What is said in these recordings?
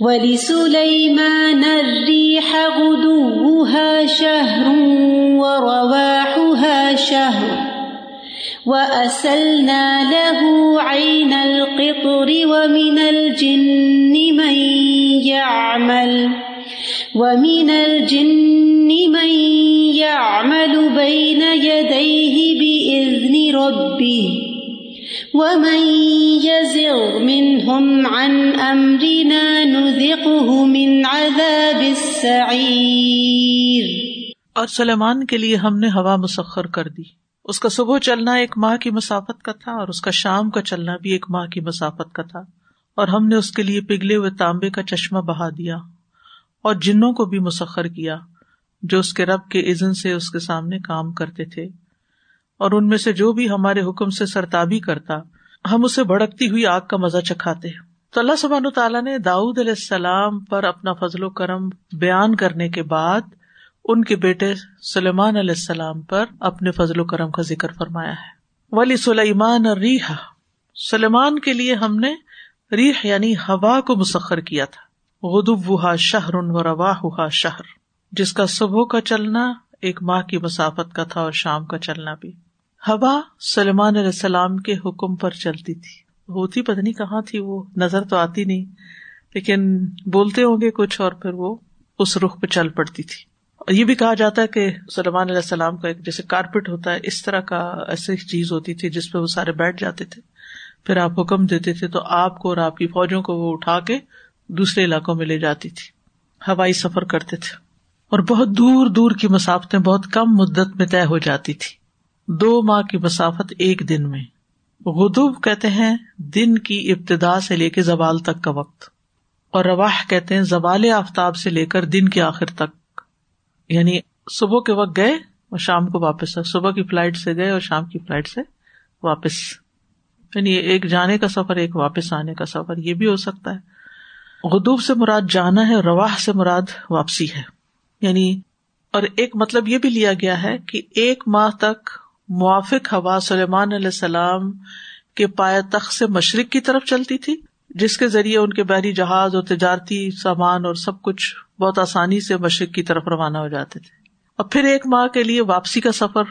وَلِسُلَيْمَانَ الرِّيحَ غُدُوُّهَا شَهْرٌ وَرَوَاحُهَا شَهْرٌ وَأَسَلْنَا لَهُ عَيْنَ الْقِطْرِ وَمِنَ الْجِنِّ مَن يَعْمَلُ وَمِنَ الْجِنِّ مَن يَعْمَلُ بَيْنَ يَدَيْهِ بِإِذْنِ رَبِّهِ ومن يزغ منهم عن أمرنا نذقه من عذاب السعير اور سلیمان کے لیے ہم نے ہوا مسخر کر دی۔ اس کا صبح چلنا ایک ماہ کی مسافت کا تھا اور اس کا شام کا چلنا بھی ایک ماہ کی مسافت کا تھا۔ اور ہم نے اس کے لیے پگھلے ہوئے تانبے کا چشمہ بہا دیا اور جنوں کو بھی مسخر کیا جو اس کے رب کے عزن سے اس کے سامنے کام کرتے تھے۔ اور ان میں سے جو بھی ہمارے حکم سے سرتابی کرتا، ہم اسے بھڑکتی ہوئی آگ کا مزہ چکھاتے تو اللہ سبحان تعالیٰ نے داؤد علیہ السلام پر اپنا فضل و کرم بیان کرنے کے بعد ان کے بیٹے سلیمان علیہ السلام پر اپنے فضل و کرم کا ذکر فرمایا ہے۔ ولی سلیمان ریح سلیمان کے لیے ہم نے ریح یعنی ہوا کو مسخر کیا تھا۔ غدب شہر و روا شہر، جس کا صبح کا چلنا، ایک ماہ کی مسافت کا تھا اور شام کا چلنا بھی۔ ہوا سلمان علیہ السلام کے حکم پر چلتی تھی۔ ہوتی پتنی کہاں تھی وہ، نظر تو آتی نہیں، لیکن بولتے ہوں گے کچھ اور پھر وہ اس رخ پہ چل پڑتی تھی۔ اور یہ بھی کہا جاتا ہے کہ سلمان علیہ السلام کا ایک جیسے کارپیٹ ہوتا ہے، اس طرح کا ایسی چیز ہوتی تھی جس پہ وہ سارے بیٹھ جاتے تھے۔ پھر آپ حکم دیتے تھے تو آپ کو اور آپ کی فوجوں کو وہ اٹھا کے دوسرے علاقوں میں لے جاتی تھی۔ ہوائی سفر کرتے تھے اور بہت دور دور کی مسافتیں بہت کم مدت میں طے ہو جاتی تھی۔ دو ماہ کی مسافت ایک دن میں۔ غدوب کہتے ہیں دن کی ابتدا سے لے کے زوال تک کا وقت۔ اور رواح کہتے ہیں زوال آفتاب سے لے کر دن کے آخر تک۔ یعنی صبح کے وقت گئے اور شام کو واپس صبح کی فلائٹ سے گئے اور شام کی فلائٹ سے واپس۔ یعنی ایک جانے کا سفر، ایک واپس آنے کا سفر، یہ بھی ہو سکتا ہے۔ غدوب سے مراد جانا ہے اور رواح سے مراد واپسی ہے۔ یعنی اور ایک مطلب یہ بھی لیا گیا ہے کہ ایک ماہ تک موافق ہوا سلیمان علیہ السلام کے پایا تخت سے مشرق کی طرف چلتی تھی، جس کے ذریعے ان کے بحری جہاز اور تجارتی سامان اور سب کچھ بہت آسانی سے مشرق کی طرف روانہ ہو جاتے تھے۔ اور پھر ایک ماہ کے لیے واپسی کا سفر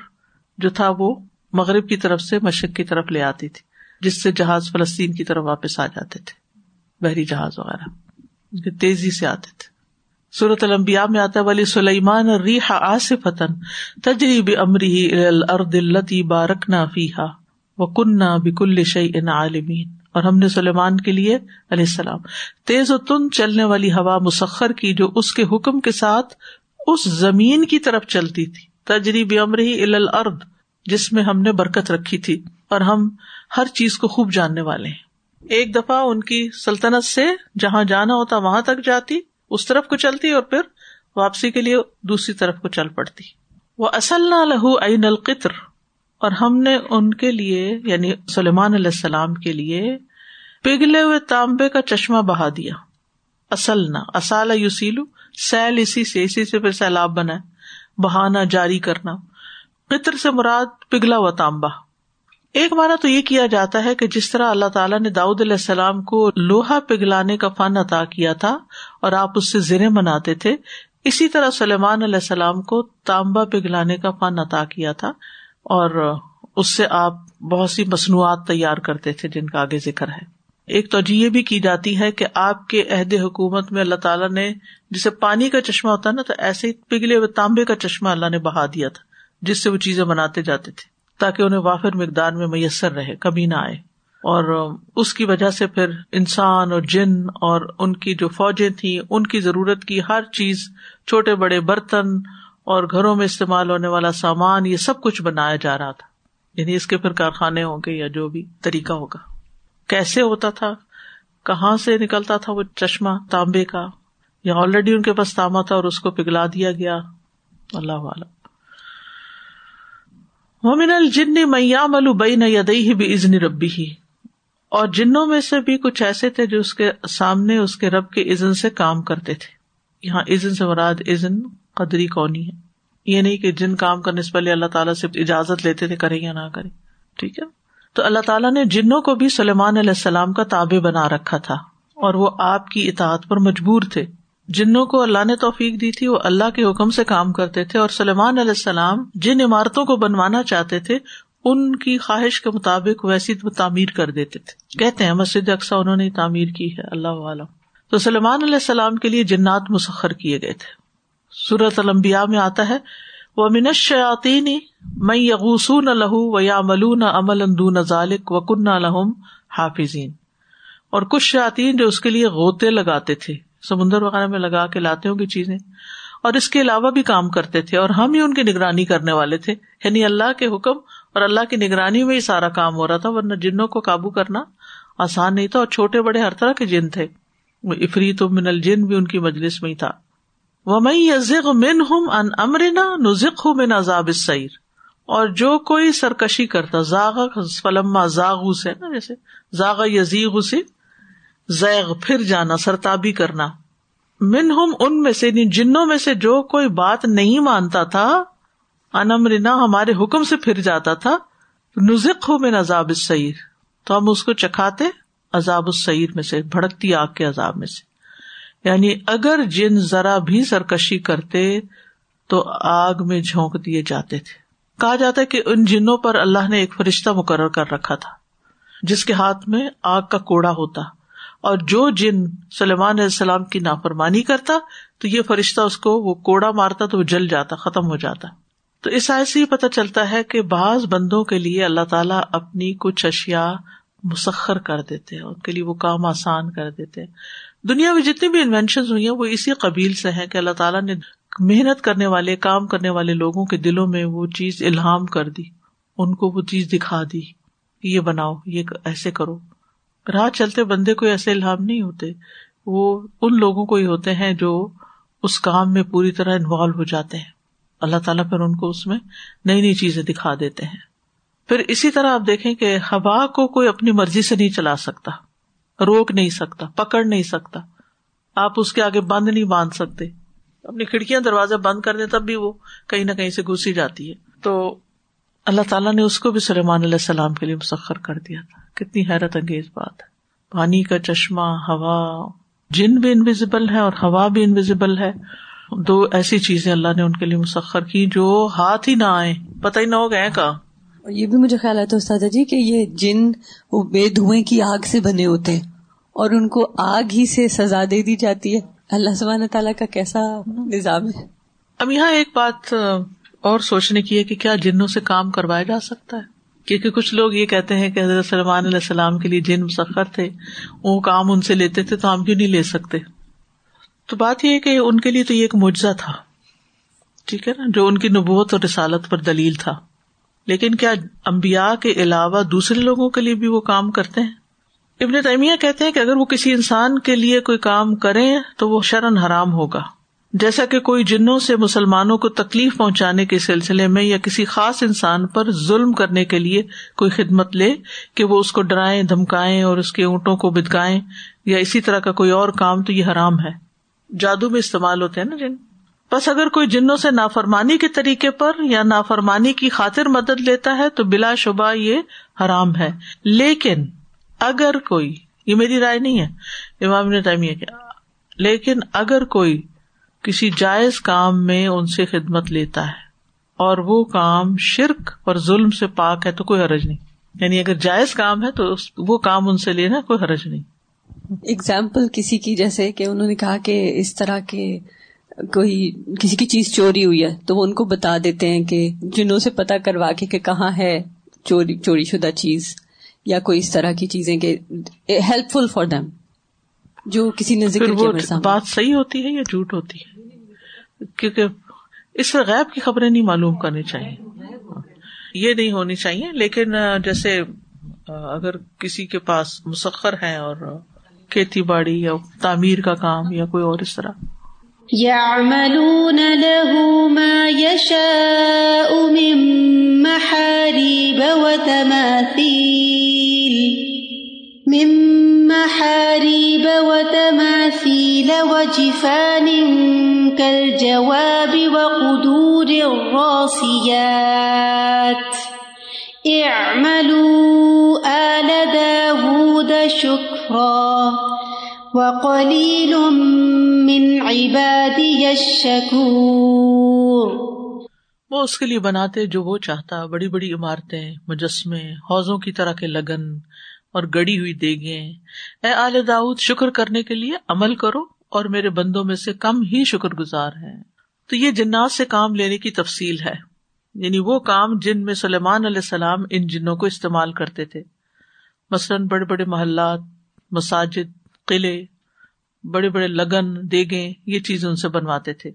جو تھا وہ مغرب کی طرف سے مشرق کی طرف لے آتی تھی، جس سے جہاز فلسطین کی طرف واپس آ جاتے تھے، بحری جہاز وغیرہ تیزی سے آتے تھے۔ صورت المبیا میں آتا ولی سلیمان ریح آصف تجریب امری ارد التی بارکنا فیحا و کنہ بکل شعی ان عالمین۔ اور ہم نے سلیمان کے لیے علیہ السلام تیز و تند چلنے والی ہوا مسخر کی جو اس کے حکم کے ساتھ اس زمین کی طرف چلتی تھی۔ تجریب امری الارض، جس میں ہم نے برکت رکھی تھی۔ اور ہم ہر چیز کو خوب جاننے والے ہیں۔ ایک دفعہ ان کی سلطنت سے جہاں جانا ہوتا، وہاں تک جاتی۔ اس طرف کو چلتی اور پھر واپسی کے لیے دوسری طرف کو چل پڑتی۔ وہ اصل نہ لہو عین القطر۔ اور ہم نے ان کے لیے یعنی سلیمان علیہ السلام کے لیے پگھلے ہوئے تانبے کا چشمہ بہا دیا۔ اصل نہ اصال یوسیلو سیل اسی سے اسی سے پھر سیلاب بنا بہانا، جاری کرنا۔ قطر سے مراد پگھلا ہوا تانبا ایک مانا تو یہ کیا جاتا ہے کہ جس طرح اللہ تعالیٰ نے داؤد علیہ السلام کو لوہا پگھلانے کا فن عطا کیا تھا اور آپ اس سے زرے مناتے تھے۔ اسی طرح سلیمان علیہ السلام کو تانبا پگھلانے کا فن عطا کیا تھا اور اس سے آپ بہت سی مصنوعات تیار کرتے تھے جن کا آگے ذکر ہے۔ ایک توجہ یہ بھی کی جاتی ہے کہ آپ کے عہد حکومت میں اللہ تعالیٰ نے جسے پانی کا چشمہ ہوتا ہے نا، تو ایسے ہی پگھلے ہوئے تانبے کا چشمہ اللہ نے بہا دیا تھا، جس سے وہ چیزیں بناتے جاتے تھے، تاکہ انہیں وافر مقدار میں میسر رہے، کبھی نہ آئے۔ اور اس کی وجہ سے پھر انسان اور جن اور ان کی جو فوجیں تھیں، ان کی ضرورت کی ہر چیز، چھوٹے بڑے برتن اور گھروں میں استعمال ہونے والا سامان، یہ سب کچھ بنایا جا رہا تھا۔ یعنی اس کے پھر کارخانے ہوں گے یا جو بھی طریقہ ہوگا۔ کیسے ہوتا تھا؟ کہاں سے نکلتا تھا وہ چشمہ تانبے کا؟ یا آلریڈی ان کے پاس تانبا تھا اور اس کو پگھلا دیا گیا؟ اللہ عالم ومن الجن میام ملو بئی نہ یدئی بھی ازن ربی ہی اور جنوں میں سے بھی کچھ ایسے تھے جو اس کے سامنے، اس کے رب کے عزن سے کام کرتے تھے۔ یہاں عزن سے مراد عزن قدری کونی ہے۔ یہ نہیں کہ جن کام کرنے سے پہلے اللہ تعالیٰ سے اجازت لیتے تھے، کریں یا نہ کریں۔ ٹھیک ہے؟ تو اللہ تعالیٰ نے جنوں کو بھی سلیمان علیہ السلام کا تابے بنا رکھا تھا اور وہ آپ کی اطاعت پر مجبور تھے۔ جنوں کو اللہ نے توفیق دی تھی، وہ اللہ کے حکم سے کام کرتے تھے اور سلمان علیہ السلام جن عمارتوں کو بنوانا چاہتے تھے ان کی خواہش کے مطابق ویسی تعمیر کر دیتے تھے۔ کہتے ہیں، مسجد اقسا انہوں نے تعمیر کی ہے، اللہ عالم تو سلمان علیہ السلام کے لیے جنات مسخر کیے گئے تھے۔ سورت المبیا میں آتا ہے وہ منش میں یغوسون لہو و یا ملون امل اندون ذالک و کن لہم حافظین۔ اور کچھ شاطین جو اس کے لیے غوطے لگاتے تھے، سمندر وغیرہ میں لگا کے لاتے ہوں گی چیزیں، اور اس کے علاوہ بھی کام کرتے تھے، اور ہم ہی ان کی نگرانی کرنے والے تھے۔ یعنی اللہ کے حکم اور اللہ کی نگرانی میں ہی سارا کام ہو رہا تھا، ورنہ جنوں کو قابو کرنا آسان نہیں تھا اور چھوٹے بڑے ہر طرح کے جن تھے۔ افریت و من الجن بھی ان کی مجلس میں ہی تھا۔ وہ میں یزغ من ہوں ان امرنا نزق ہوں من عذاب سعیر اور جو کوئی سرکشی کرتا، زاغ، فلما زاغ سے، نا جیسے زاغ یزیغ سے زیغ، پھر جانا، سرتابی کرنا۔ من ہم ان میں سے یعنی جنوں میں سے جو کوئی بات نہیں مانتا تھا ان امرنا، ہمارے حکم سے پھر جاتا تھا، نزق ہو من عذاب سعیر تو ہم اس کو چکھاتے، عذاب السعیر میں سے، بھڑکتی آگ کے عذاب میں سے۔ یعنی اگر جن ذرا بھی سرکشی کرتے، تو آگ میں جھونک دیے جاتے تھے۔ کہا جاتا ہے کہ ان جنوں پر اللہ نے ایک فرشتہ مقرر کر رکھا تھا، جس کے ہاتھ میں آگ کا کوڑا ہوتا۔ اور جو جن سلیمان علیہ السلام کی نافرمانی کرتا، تو یہ فرشتہ اس کو وہ کوڑا مارتا تو وہ جل جاتا، ختم ہو جاتا۔ تو اس آئے سے یہ پتا چلتا ہے کہ بعض بندوں کے لیے اللہ تعالیٰ اپنی کچھ اشیا مسخر کر دیتے ہیں، ان کے لیے وہ کام آسان کر دیتے ہیں۔ دنیا میں جتنی بھی انوینشن ہوئی ہیں، وہ اسی قبیل سے ہیں کہ اللہ تعالیٰ نے محنت کرنے والے، کام کرنے والے لوگوں کے دلوں میں وہ چیز الہام کر دی، ان کو وہ چیز دکھا دی، یہ بناؤ، یہ ایسے کرو۔ راہ چلتے بندے کو ایسے الہام نہیں ہوتے، وہ ان لوگوں کو ہی ہوتے ہیں جو اس کام میں پوری طرح انوالو ہو جاتے ہیں۔ اللہ تعالیٰ پھر ان کو اس میں نئی نئی چیزیں دکھا دیتے ہیں۔ پھر اسی طرح آپ دیکھیں کہ ہوا کو کوئی اپنی مرضی سے نہیں چلا سکتا، روک نہیں سکتا، پکڑ نہیں سکتا۔ آپ اس کے آگے بند نہیں باندھ سکتے۔ اپنی کھڑکیاں دروازہ بند کر دیں تب بھی وہ کہیں نہ کہیں سے گھسی جاتی ہے۔ تو اللہ تعالیٰ نے اس کو بھی سلیمان علیہ السلام کے لیے مسخر کر دیا تھا۔ کتنی حیرت انگیز بات ہے۔ پانی کا چشمہ، ہوا، جن بھی انویزیبل ہے اور ہوا بھی انویزیبل ہے۔ دو ایسی چیزیں اللہ نے ان کے لیے مسخر کی جو ہاتھ ہی نہ آئے پتہ ہی نہ ہو گئے کا یہ بھی مجھے خیال آتا استاد جی کہ یہ جن وہ بے دھوئیں کی آگ سے بنے ہوتے ہیں اور ان کو آگ ہی سے سزا دے دی جاتی ہے۔ اللہ سبحانہ تعالیٰ کا کیسا نظام ہے۔ اب یہاں ایک بات اور سوچنے کی ہے کہ کیا جنوں سے کام کروایا جا سکتا ہے؟ کیونکہ کچھ لوگ یہ کہتے ہیں کہ حضرت سلمان علیہ السلام کے لیے جن مسخر تھے وہ کام ان سے لیتے تھے تو ہم کیوں نہیں لے سکتے؟ تو بات یہ ہے کہ ان کے لیے تو یہ ایک معجزہ تھا۔ ٹھیک ہے نا؟ جو ان کی نبوت اور رسالت پر دلیل تھا۔ لیکن کیا امبیا کے علاوہ دوسرے لوگوں کے لیے بھی وہ کام کرتے ہیں؟ ابن تیمیہ کہتے ہیں کہ اگر وہ کسی انسان کے لیے کوئی کام کرے تو وہ شرن حرام ہوگا۔ جیسا کہ کوئی جنوں سے مسلمانوں کو تکلیف پہنچانے کے سلسلے میں یا کسی خاص انسان پر ظلم کرنے کے لیے کوئی خدمت لے کہ وہ اس کو ڈرائیں، دھمکائیں اور اس کے اونٹوں کو بدکائیں یا اسی طرح کا کوئی اور کام تو یہ حرام ہے۔ جادو میں استعمال ہوتے ہیں نا جن۔ بس اگر کوئی جنوں سے نافرمانی کے طریقے پر یا نافرمانی کی خاطر مدد لیتا ہے تو بلا شبہ یہ حرام ہے۔ لیکن اگر کوئی، یہ میری رائے نہیں ہے، امام نے ٹائم یہ کیا۔ لیکن اگر کوئی کسی جائز کام میں ان سے خدمت لیتا ہے اور وہ کام شرک اور ظلم سے پاک ہے تو کوئی حرج نہیں۔ یعنی اگر جائز کام ہے تو وہ کام ان سے لینا کوئی حرج نہیں۔ اگزامپل کسی کی جیسے کہ انہوں نے کہا کہ اس طرح کے کوئی کسی کی چیز چوری ہوئی ہے تو وہ ان کو بتا دیتے ہیں کہ جنہوں سے پتا کروا کے کہ کہاں ہے چوری چوری شدہ چیز یا کوئی اس طرح کی چیزیں کہ ہیلپ فل فار دم جو کسی نے ذکر کیا بات صحیح ہوتی ہے یا جھوٹ ہوتی ہے؟ کیونکہ اس سے غیب کی خبریں نہیں معلوم کرنی چاہیے۔ یہ نہیں ہونی چاہیے لیکن جیسے اگر کسی کے پاس مسخر ہے اور کھیتی باڑی یا تعمیر کا کام یا کوئی اور اس طرح؟ يعملون له ما يشاء من محاريب وتماثيل من محاريب وتماثيل وجفان كالجواب وقدور الراسيات اعملوا آل داود شكرا وقليل من عبادي الشكور وہ اس کے لیے بناتے جو وہ چاہتا، بڑی بڑی عمارتیں، مجسمے، حوضوں کی طرح کے لگن اور گڑی ہوئی دیگے اے آل داؤد شکر کرنے کے لیے عمل کرو اور میرے بندوں میں سے کم ہی شکر گزار ہے تو یہ جنات سے کام لینے کی تفصیل ہے۔ یعنی وہ کام جن میں سلیمان علیہ السلام ان جنوں کو استعمال کرتے تھے۔ مثلاً بڑے بڑے محلات، مساجد، قلعے، بڑے بڑے لگن دیگے یہ چیز ان سے بنواتے تھے۔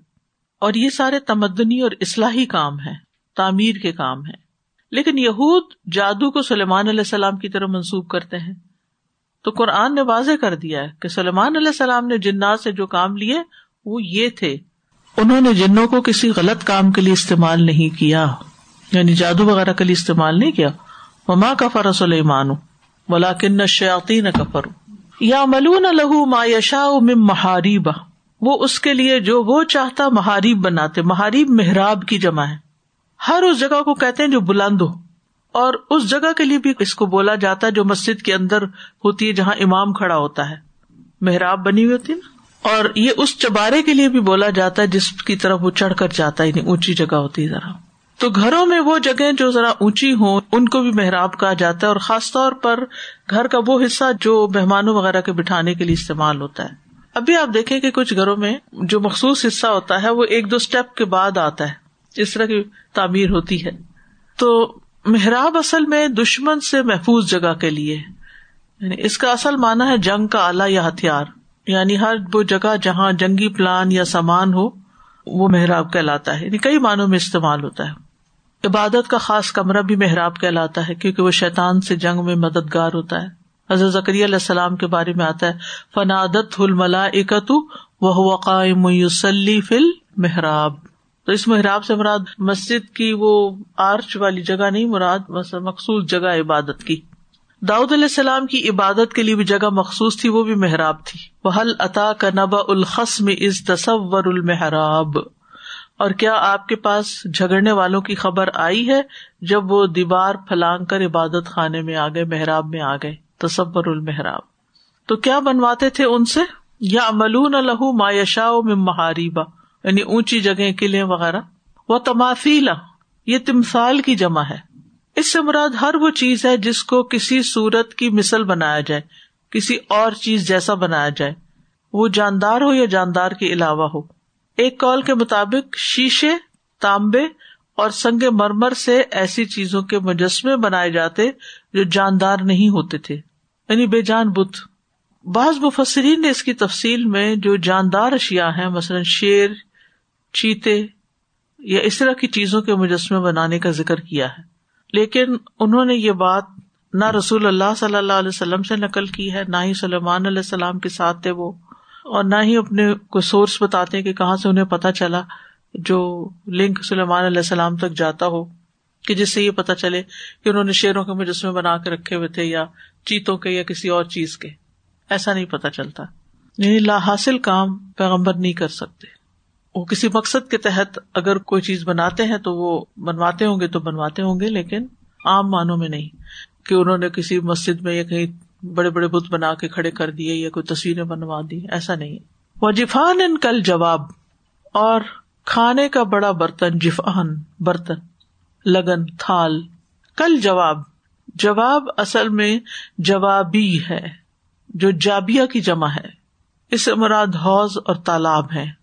اور یہ سارے تمدنی اور اصلاحی کام ہے تعمیر کے کام ہے لیکن یہود جادو کو سلیمان علیہ السلام کی طرف منسوخ کرتے ہیں۔ تو قرآن نے واضح کر دیا ہے کہ سلیمان علیہ السلام نے جنات سے جو کام لیے، وہ یہ تھے انہوں نے جنوں کو کسی غلط کام کے لیے استعمال نہیں کیا یعنی جادو وغیرہ کے لیے استعمال نہیں کیا۔ وہ ماں کا فرا سلیمان بلا کن شیاتی نہ کفر یا ملون لہو ما یشا محاریبا وہ اس کے لیے جو وہ چاہتا محاریب بناتے محاریب محراب کی جمع ہے۔ ہر اس جگہ کو کہتے ہیں جو بلند ہو۔ اور اس جگہ کے لیے بھی اس کو بولا جاتا ہے جو مسجد کے اندر ہوتی ہے جہاں امام کھڑا ہوتا ہے۔ محراب بنی ہوئی ہوتی ہے نا۔ اور یہ اس چبارے کے لیے بھی بولا جاتا ہے جس کی طرف وہ چڑھ کر جاتا ہے یعنی اونچی جگہ ہوتی ہے ذرا۔ تو گھروں میں وہ جگہ جو ذرا اونچی ہوں، ان کو بھی محراب کہا جاتا ہے اور خاص طور پر گھر کا وہ حصہ جو مہمانوں وغیرہ کے بٹھانے کے لیے استعمال ہوتا ہے۔ ابھی آپ دیکھیں کہ کچھ گھروں میں جو مخصوص حصہ ہوتا ہے، وہ ایک دو اسٹیپ کے بعد آتا ہے اس طرح کی تعمیر ہوتی ہے۔ تو محراب اصل میں دشمن سے محفوظ جگہ کے لیے یعنی اس کا اصل مانا ہے جنگ کا آلہ یا ہتھیار۔ یعنی ہر وہ جگہ جہاں جنگی پلان یا سامان ہو، وہ محراب کہلاتا ہے۔ یعنی کئی معنوں میں استعمال ہوتا ہے۔ عبادت کا خاص کمرہ بھی محراب کہلاتا ہے، کیونکہ وہ شیطان سے جنگ میں مددگار ہوتا ہے۔ حضرت ذکری علیہ السلام کے بارے میں آتا ہے فنادت ملا اکتو وہ قائم فل محراب تو اس محراب سے مراد مسجد کی وہ آرچ والی جگہ نہیں، مراد مخصوص جگہ عبادت کی۔ داؤد علیہ السلام کی عبادت کے لیے بھی جگہ مخصوص تھی، وہ بھی محراب تھی۔ وہ حل عطا کا نبا الخص میں از تصور المحراب؟ اور کیا آپ کے پاس جھگڑنے والوں کی خبر آئی ہے جب وہ دیوار پھلانگ کر عبادت خانے میں آ گئے، محراب میں آ گئے تصبر المحراب؟ تو کیا بنواتے تھے ان سے؟ یا ملون لہو ما یشا میں مہاریبا یعنی اونچی جگہ قلعے وغیرہ۔ وہ تمافیلا یہ تمثال کی جمع ہے۔ اس سے مراد ہر وہ چیز ہے جس کو کسی صورت کی مثل بنایا جائے، کسی اور چیز جیسا بنایا جائے۔ وہ جاندار ہو یا جاندار کے علاوہ ہو۔ ایک کال کے مطابق، شیشے، تانبے اور سنگ مرمر سے ایسی چیزوں کے مجسمے بنائے جاتے جو جاندار نہیں ہوتے تھے۔ یعنی بے جان بت۔ بعض مفسرین نے اس کی تفصیل میں جو جاندار اشیا ہیں، مثلاً شیر، چیتے یا اس طرح کی چیزوں کے مجسمے بنانے کا ذکر کیا ہے۔ لیکن انہوں نے یہ بات نہ رسول اللہ صلی اللہ علیہ وسلم سے نقل کی ہے، نہ ہی سلمان علیہ السلام کے ساتھ تھے وہ، اور نہ ہی اپنے کوئی سورس بتاتے کہ کہاں سے انہیں پتا چلا جو لنک سلیمان علیہ السلام تک جاتا ہو، کہ جس سے یہ پتا چلے کہ انہوں نے شیروں کے مجسمے بنا کے رکھے ہوئے تھے یا چیتوں کے یا کسی اور چیز کے۔ ایسا نہیں پتا چلتا۔ یعنی لا حاصل کام پیغمبر نہیں کر سکتے۔ وہ کسی مقصد کے تحت اگر کوئی چیز بناتے ہیں تو وہ بنواتے ہوں گے تو بنواتے ہوں گے، لیکن عام معنوں میں نہیں۔ کہ انہوں نے کسی مسجد میں یا کہیں بڑے بڑے بت بنا کے کھڑے کر دیے یا کوئی تصویریں بنوا دی، ایسا نہیں۔ وہ جفان ان کل جواب اور کھانے کا بڑا برتن، جفان، برتن، لگن، تھال۔ کل جواب جواب اصل میں جوابی ہے، جو جابیا کی جمع ہے۔ اس مراد حوض اور تالاب ہے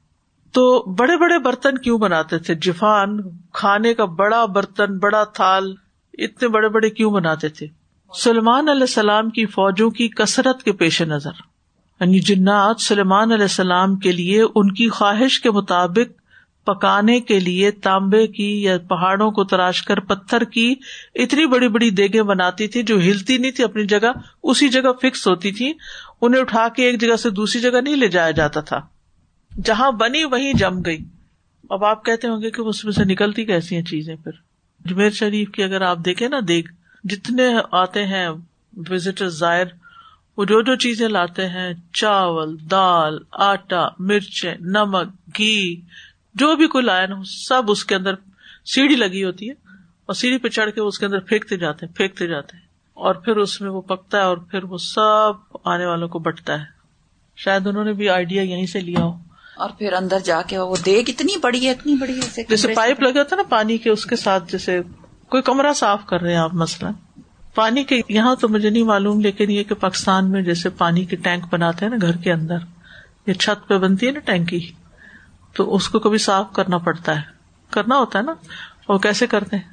تو بڑے بڑے برتن کیوں بناتے تھے؟ جفان، کھانے کا بڑا برتن، بڑا تھال، اتنے بڑے بڑے کیوں بناتے تھے؟ سلمان علیہ السلام کی فوجوں کی کثرت کے پیش نظر۔ یعنی جنات سلیمان علیہ السلام کے لیے ان کی خواہش کے مطابق پکانے کے لیے تانبے کی یا پہاڑوں کو تراش کر پتھر کی اتنی بڑی بڑی دیگے بناتی تھی جو ہلتی نہیں تھی، اپنی جگہ اسی جگہ فکس ہوتی تھی انہیں اٹھا کے ایک جگہ سے دوسری جگہ نہیں لے جایا جاتا تھا۔ جہاں بنی وہیں جم گئی۔ اب آپ کہتے ہوں گے کہ اس میں سے نکلتی کیسی ہیں چیزیں پھر؟ اجمیر شریف کی اگر آپ دیکھیں نا، دیکھ، جتنے آتے ہیں وزٹر ظاہر وہ جو جو چیزیں لاتے ہیں، چاول، دال، آٹا، مرچیں، نمک، گھی، جو بھی کوئی لایا نا سب اس کے اندر سیڑھی لگی ہوتی ہے اور سیڑھی پہ چڑھ کے اس کے اندر پھینکتے جاتے ہیں، پھینکتے جاتے ہیں۔ اور پھر اس میں وہ پکتا ہے اور پھر وہ سب آنے والوں کو بٹتا ہے۔ شاید انہوں نے بھی آئیڈیا یہیں سے لیا ہو۔ اور پھر اندر جا کے وہ دیگ اتنی بڑی ہے اتنی بڑی ہے جیسے پائپ لگے ہوتا نا پانی کے اس کے ساتھ جیسے کوئی کمرہ صاف کر رہے ہیں آپ مثلاً۔ پانی کے یہاں تو مجھے نہیں معلوم لیکن یہ کہ پاکستان میں جیسے پانی کے ٹینک بناتے ہیں نا گھر کے اندر یہ چھت پہ بنتی ہے نا ٹینکی تو اس کو کبھی صاف کرنا پڑتا ہے۔ کرنا ہوتا ہے نا۔ وہ کیسے کرتے ہیں؟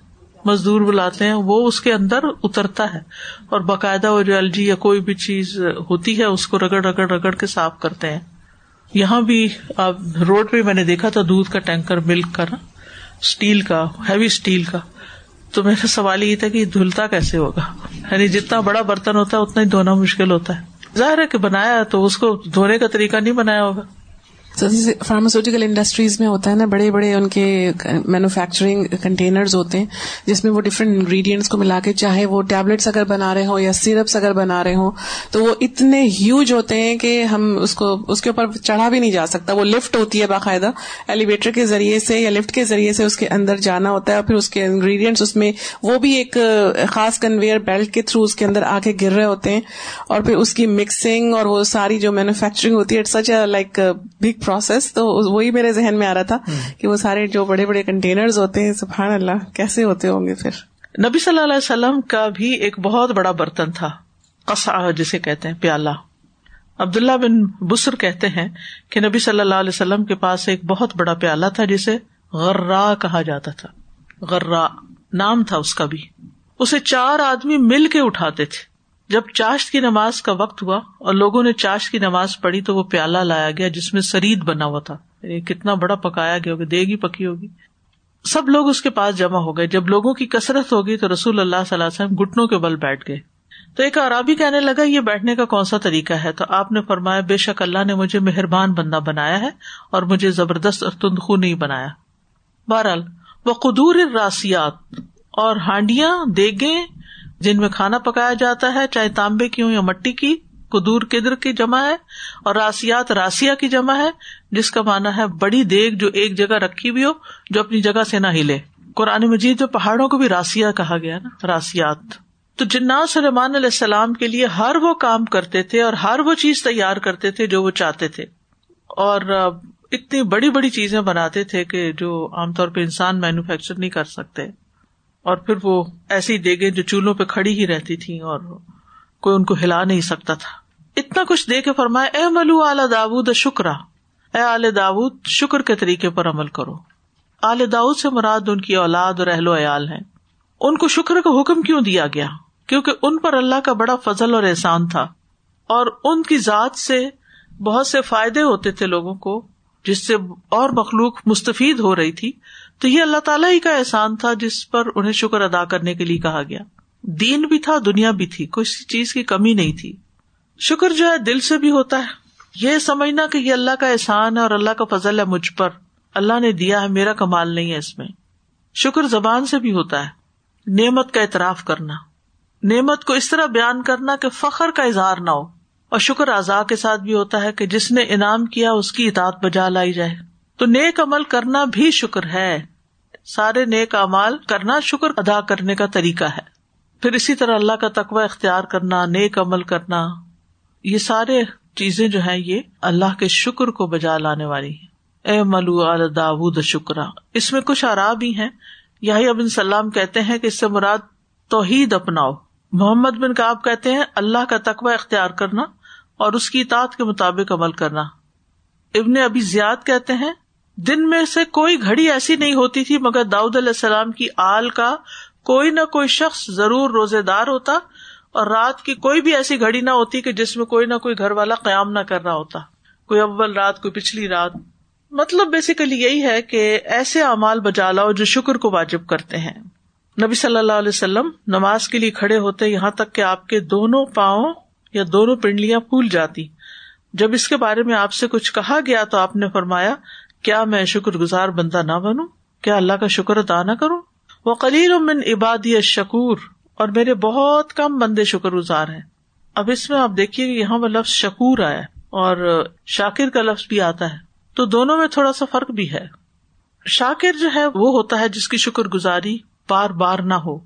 مزدور بلاتے ہیں وہ اس کے اندر اترتا ہے۔ اور باقاعدہ وہ جو الجی یا کوئی بھی چیز ہوتی ہے اس کو رگڑ رگڑ رگڑ کے صاف کرتے ہیں۔ یہاں بھی روڈ پہ میں نے دیکھا تھا دودھ کا ٹینکر، ملک کا نا اسٹیل کا ہیوی اسٹیل کا۔ تو میرا سوال یہ تھا کہ دھلتا کیسے ہوگا؟ یعنی جتنا بڑا برتن ہوتا ہے، اتنا ہی دھونا مشکل ہوتا ہے۔ ظاہر ہے کہ بنایا تو اس کو دھونے کا طریقہ نہیں بنایا ہوگا۔ فارماسوٹیکل انڈسٹریز میں ہوتا ہے نا، بڑے بڑے ان کے مینوفیکچرنگ کنٹینرز ہوتے ہیں، جس میں وہ ڈفرینٹ انگریڈینٹس کو ملا کے چاہے وہ ٹیبلٹس اگر بنا رہے ہوں یا سیرپس اگر بنا رہے ہوں، تو وہ اتنے ہیوج ہوتے ہیں کہ ہم اس کو، اس کے اوپر چڑھا بھی نہیں جا سکتا. وہ لفٹ ہوتی ہے باقاعدہ ایلیویٹر کے ذریعے سے یا لفٹ کے ذریعے سے اس کے اندر جانا ہوتا ہے اور پھر اس کے انگریڈینٹس اس میں وہ بھی ایک خاص کنویئر بیلٹ کے تھرو اس کے اندر آ کے گر رہے ہوتے ہیں اور پھر اس کی مکسنگ اور وہ ساری جو مینوفیکچرنگ ہوتی ہے سچ لائک بگ پروسیس تو وہی میرے ذہن میں آ رہا تھا کہ وہ سارے جو بڑے بڑے کنٹینر ہوتے ہیں سبحان اللہ کیسے ہوتے ہوں گے پھر؟ نبی صلی اللہ علیہ وسلم کا بھی ایک بہت بڑا برتن تھا قصا جسے کہتے ہیں پیالہ۔ عبداللہ بن بسر کہتے ہیں کہ نبی صلی اللہ علیہ وسلم کے پاس ایک بہت بڑا پیالہ تھا جسے غرا کہا جاتا تھا۔ غرا نام تھا اس کا بھی۔ اسے چار آدمی مل کے اٹھاتے تھے۔ جب چاشت کی نماز کا وقت ہوا اور لوگوں نے چاشت کی نماز پڑھی تو وہ پیالہ لایا گیا جس میں سرید بنا ہوا تھا۔ یعنی کتنا بڑا پکایا گیا ہوگا دے گی پکی ہوگی۔ سب لوگ اس کے پاس جمع ہو گئے۔ جب لوگوں کی کثرت ہوگی تو رسول اللہ صلی اللہ علیہ وسلم گٹنوں کے بل بیٹھ گئے۔ تو ایک عرابی کہنے لگا، یہ بیٹھنے کا کون سا طریقہ ہے؟ تو آپ نے فرمایا، بے شک اللہ نے مجھے مہربان بندہ بنایا ہے اور مجھے زبردست اور تندخو نہیں بنایا۔ بہرحال، وہ قدور راسیات اور ہانڈیاں دیگے جن میں کھانا پکایا جاتا ہے، چاہے تانبے کی ہو یا مٹی کی، کدور کدر کی جمع ہے اور راسیات راسیا کی جمع ہے، جس کا مانا ہے بڑی دیگ جو ایک جگہ رکھی ہوئی ہو، جو اپنی جگہ سے نہ ہلے۔ قرآن مجید جو پہاڑوں کو بھی راسیا کہا گیا نا، راسیات۔ تو جنات سلیمان علیہ السلام کے لیے ہر وہ کام کرتے تھے اور ہر وہ چیز تیار کرتے تھے جو وہ چاہتے تھے۔ اور اتنی بڑی بڑی چیزیں بناتے تھے کہ جو عام طور پہ انسان مینوفیکچر نہیں کر سکتے۔ اور پھر وہ ایسی دیگے جو چولہوں پہ کھڑی ہی رہتی تھی اور کوئی ان کو ہلا نہیں سکتا تھا۔ اتنا کچھ دے کے فرمایا، اے ملو اعلی داود شکرا۔ اے آل داود شکر کے طریقے پر عمل کرو۔ آل داود سے مراد ان کی اولاد اور اہل و عیال ہے ان کو شکر کا حکم کیوں دیا گیا؟ کیونکہ ان پر اللہ کا بڑا فضل اور احسان تھا۔ اور ان کی ذات سے بہت سے فائدے ہوتے تھے لوگوں کو، جس سے اور مخلوق مستفید ہو رہی تھی۔ تو یہ اللہ تعالیٰ ہی کا احسان تھا جس پر انہیں شکر ادا کرنے کے لیے کہا گیا۔ دین بھی تھا، دنیا بھی تھی کسی چیز کی کمی نہیں تھی۔ شکر جو ہے، دل سے بھی ہوتا ہے۔ یہ سمجھنا کہ یہ اللہ کا احسان ہے اور اللہ کا فضل ہے مجھ پر۔ اللہ نے دیا ہے، میرا کمال نہیں ہے اس میں۔ شکر زبان سے بھی ہوتا ہے۔ نعمت کا اعتراف کرنا۔ نعمت کو اس طرح بیان کرنا کہ فخر کا اظہار نہ ہو۔ اور شکر اعضاء کے ساتھ بھی ہوتا ہے کہ جس نے انعام کیا، اس کی اطاعت بجا لائی جائے۔ تو نیک عمل کرنا بھی شکر ہے۔ سارے نیک امال کرنا شکر ادا کرنے کا طریقہ ہے۔ پھر اسی طرح اللہ کا تقوی اختیار کرنا، نیک عمل کرنا، یہ سارے چیزیں جو ہے یہ اللہ کے شکر کو بجا لانے والی ہے اے ملو داود شکرا۔ اس میں کچھ آرا بھی ہیں۔ یہی ابن سلام کہتے ہیں کہ اس سے مراد توحید اپناؤ۔ محمد بن کاب کہتے ہیں اللہ کا تقوی اختیار کرنا اور اس کی اطاعت کے مطابق عمل کرنا۔ ابن ابھی زیاد کہتے ہیں دن میں سے کوئی گھڑی ایسی نہیں ہوتی تھی مگر داؤد علیہ السلام کی آل کا کوئی نہ کوئی شخص ضرور روزے دار ہوتا اور رات کی کوئی بھی ایسی گھڑی نہ ہوتی کہ جس میں کوئی نہ کوئی گھر والا قیام نہ کر رہا ہوتا۔ کوئی اول رات، کوئی پچھلی رات۔ مطلب بیسیکلی یہی ہے کہ ایسے اعمال بجا لاؤ جو شکر کو واجب کرتے ہیں۔ نبی صلی اللہ علیہ وسلم نماز کے لیے کھڑے ہوتے یہاں تک کہ آپ کے دونوں پاؤں یا دونوں پنڈلیاں پھول جاتی۔ جب اس کے بارے میں آپ سے کچھ کہا گیا تو آپ نے فرمایا کیا میں شکر گزار بندہ نہ بنوں؟ کیا اللہ کا شکر ادا نہ کروں؟ وہ کلیل من عبادی شکور اور میرے بہت کم بندے شکر گزار ہیں۔ اب اس میں آپ دیکھیے کہ یہاں وہ لفظ شکور آیا اور شاکر کا لفظ بھی آتا ہے۔ تو دونوں میں تھوڑا سا فرق بھی ہے۔ شاکر جو ہے وہ ہوتا ہے جس کی شکر گزاری بار بار نہ ہو۔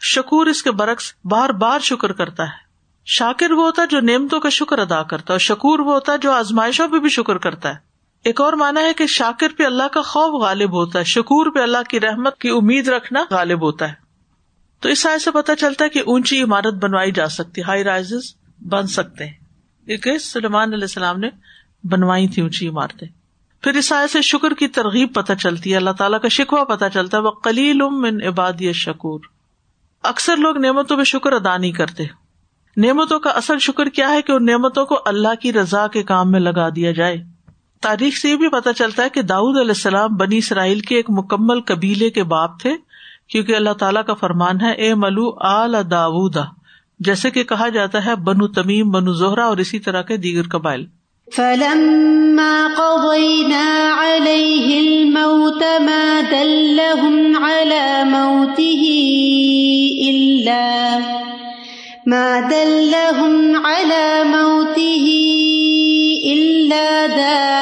شکور اس کے برعکس بار بار شکر کرتا ہے۔ شاکر وہ ہوتا ہے جو نعمتوں کا شکر ادا کرتا ہے، اور شکور وہ ہوتا ہے جو آزمائشوں پہ بھی شکر کرتا ہے۔ ایک اور مانا ہے کہ شاکر پہ اللہ کا خوف غالب ہوتا ہے، شکور پہ اللہ کی رحمت کی امید رکھنا غالب ہوتا ہے۔ تو اس سائز سے پتا چلتا ہے کہ اونچی عمارت بنوائی جا سکتی ہائی رائز بن سکتے ہیں۔ سلمان علیہ السلام نے بنوائی تھی اونچی عمارتیں۔ پھر اس سائز سے شکر کی ترغیب پتہ چلتی ہے، اللہ تعالیٰ کا شکوا پتہ چلتا ہے وہ کلیل عبادی شکور اکثر لوگ نعمتوں میں شکر ادا نہیں کرتے۔ نعمتوں کا اصل شکر کیا ہے کہ ان نعمتوں کو اللہ کی رضا کے کام میں لگا دیا جائے۔ تاریخ سے یہ بھی پتا چلتا ہے کہ داود علیہ السلام بنی اسرائیل کے ایک مکمل قبیلے کے باپ تھے، کیونکہ اللہ تعالیٰ کا فرمان ہے، اے ملو آل داودا جیسے کہ کہا جاتا ہے، بنو تمیم، بنو زہرا اور اسی طرح کے دیگر قبائل۔ ما دلهم على موته إلا دابة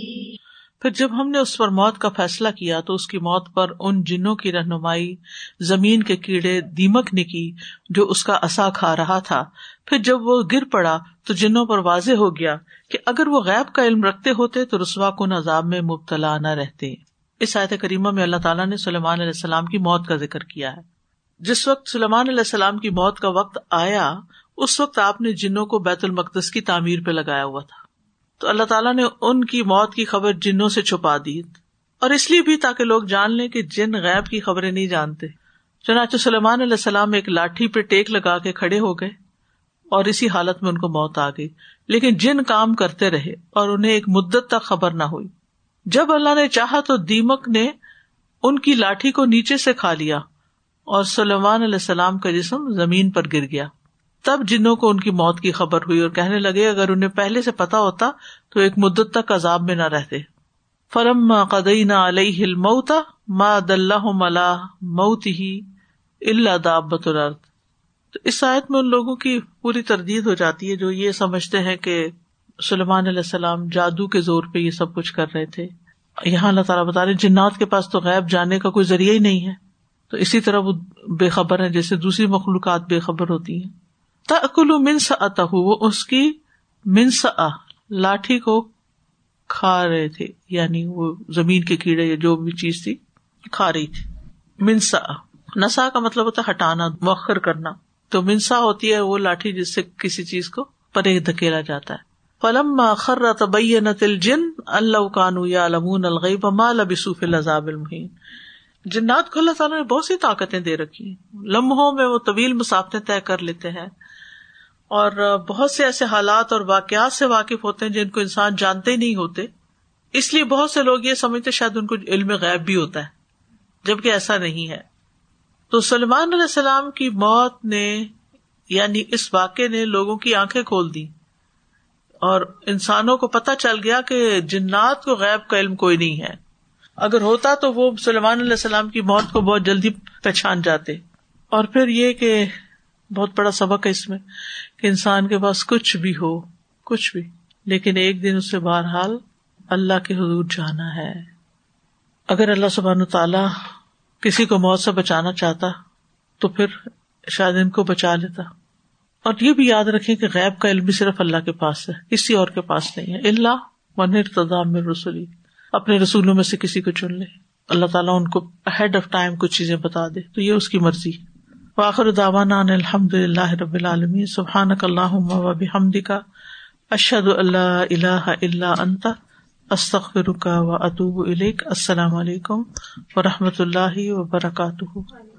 پھر جب ہم نے اس پر موت کا فیصلہ کیا تو اس کی موت پر ان جنوں کی رہنمائی زمین کے کیڑے دیمک نے کی جو اس کا اصا کھا رہا تھا۔ پھر جب وہ گر پڑا تو جنوں پر واضح ہو گیا کہ اگر وہ غیب کا علم رکھتے ہوتے تو رسوا کن عذاب میں مبتلا نہ رہتے۔ اس آیت کریمہ میں اللہ تعالیٰ نے سلیمان علیہ السلام کی موت کا ذکر کیا ہے۔ جس وقت سلیمان علیہ السلام کی موت کا وقت آیا، اس وقت آپ نے جنوں کو بیت المقدس کی تعمیر پہ لگایا ہوا تھا۔ تو اللہ تعالیٰ نے ان کی موت کی خبر جنوں سے چھپا دی۔ اور اس لیے بھی تاکہ لوگ جان لیں کہ جن غیب کی خبریں نہیں جانتے۔ چنانچہ سلیمان علیہ السلام ایک لاٹھی پہ ٹیک لگا کے کھڑے ہو گئے اور اسی حالت میں ان کو موت آ گئی۔ لیکن جن کام کرتے رہے اور انہیں ایک مدت تک خبر نہ ہوئی۔ جب اللہ نے چاہا تو دیمک نے ان کی لاٹھی کو نیچے سے کھا لیا اور سلیمان علیہ السلام کا جسم زمین پر گر گیا۔ تب جنوں کو ان کی موت کی خبر ہوئی اور کہنے لگے، اگر انہیں پہلے سے پتا ہوتا تو ایک مدت تک عذاب میں نہ رہتے۔ فرم قدئی نہ علیہ الموتا ما دلہ ملا موت ہی اللہ دابت الارض۔ تو اس آیت میں ان لوگوں کی پوری تردید ہو جاتی ہے جو یہ سمجھتے ہیں کہ سلیمان علیہ السلام جادو کے زور پہ یہ سب کچھ کر رہے تھے۔ یہاں اللہ تعالیٰ بتا رہے جنات کے پاس تو غیب جانے کا کوئی ذریعہ ہی نہیں ہے۔ تو اسی طرح وہ بے خبر ہے جیسے دوسری مخلوقات بے خبر ہوتی ہیں۔ تکلو منس اتہ وہ اس کی منس لاٹھی کو کھا رہے تھے یعنی وہ زمین کے کیڑے یا جو بھی چیز تھی، کھا رہی تھی۔ منسا نسا کا مطلب ہوتا ہے ہٹانا، مؤخر کرنا۔ تو منسا ہوتی ہے وہ لاٹھی جس سے کسی چیز کو پرے دھکیلا جاتا ہے۔ فلم خر تبینت الجن اللہ کانو یا لمون الغیب ما لبسوا العذاب المہین۔ جنات کو اللہ تعالیٰ نے بہت سی طاقتیں دے رکھی لمحوں میں وہ طویل مسافتیں طے کر لیتے ہیں۔ اور بہت سے ایسے حالات اور واقعات سے واقف ہوتے ہیں جن کو انسان جانتے نہیں ہوتے۔ اس لیے بہت سے لوگ یہ سمجھتے شاید ان کو علم غیب بھی ہوتا ہے، جبکہ ایسا نہیں ہے۔ تو سلمان علیہ السلام کی موت نے یعنی اس واقعے نے لوگوں کی آنکھیں کھول دی اور انسانوں کو پتا چل گیا کہ جنات کو غیب کا علم کوئی نہیں ہے۔ اگر ہوتا تو وہ سلمان علیہ السلام کی موت کو بہت جلدی پہچان جاتے۔ اور پھر یہ کہ بہت بڑا سبق ہے اس میں کہ انسان کے پاس کچھ بھی ہو، کچھ بھی، لیکن ایک دن اسے بہرحال اللہ کے حضور جانا ہے۔ اگر اللہ سبحان تعالی کسی کو موت سے بچانا چاہتا، تو پھر شاید ان کو بچا لیتا۔ اور یہ بھی یاد رکھے کہ غیب کا علم بھی صرف اللہ کے پاس ہے، کسی اور کے پاس نہیں ہے۔ اللہ من ارتدام میں رسولی اپنے رسولوں میں سے کسی کو چن لے۔ اللہ تعالیٰ ان کو ہیڈ آف ٹائم کچھ چیزیں بتا دے، تو یہ اس کی مرضی واخر داوانا الحمد اللہ رب العالمین. سبحان اللہ وبحمد کا اشد اللہ اللہ اللہ انت. استخر کا و اطوب السلام علیکم و رحمۃ اللہ وبرکاتہ.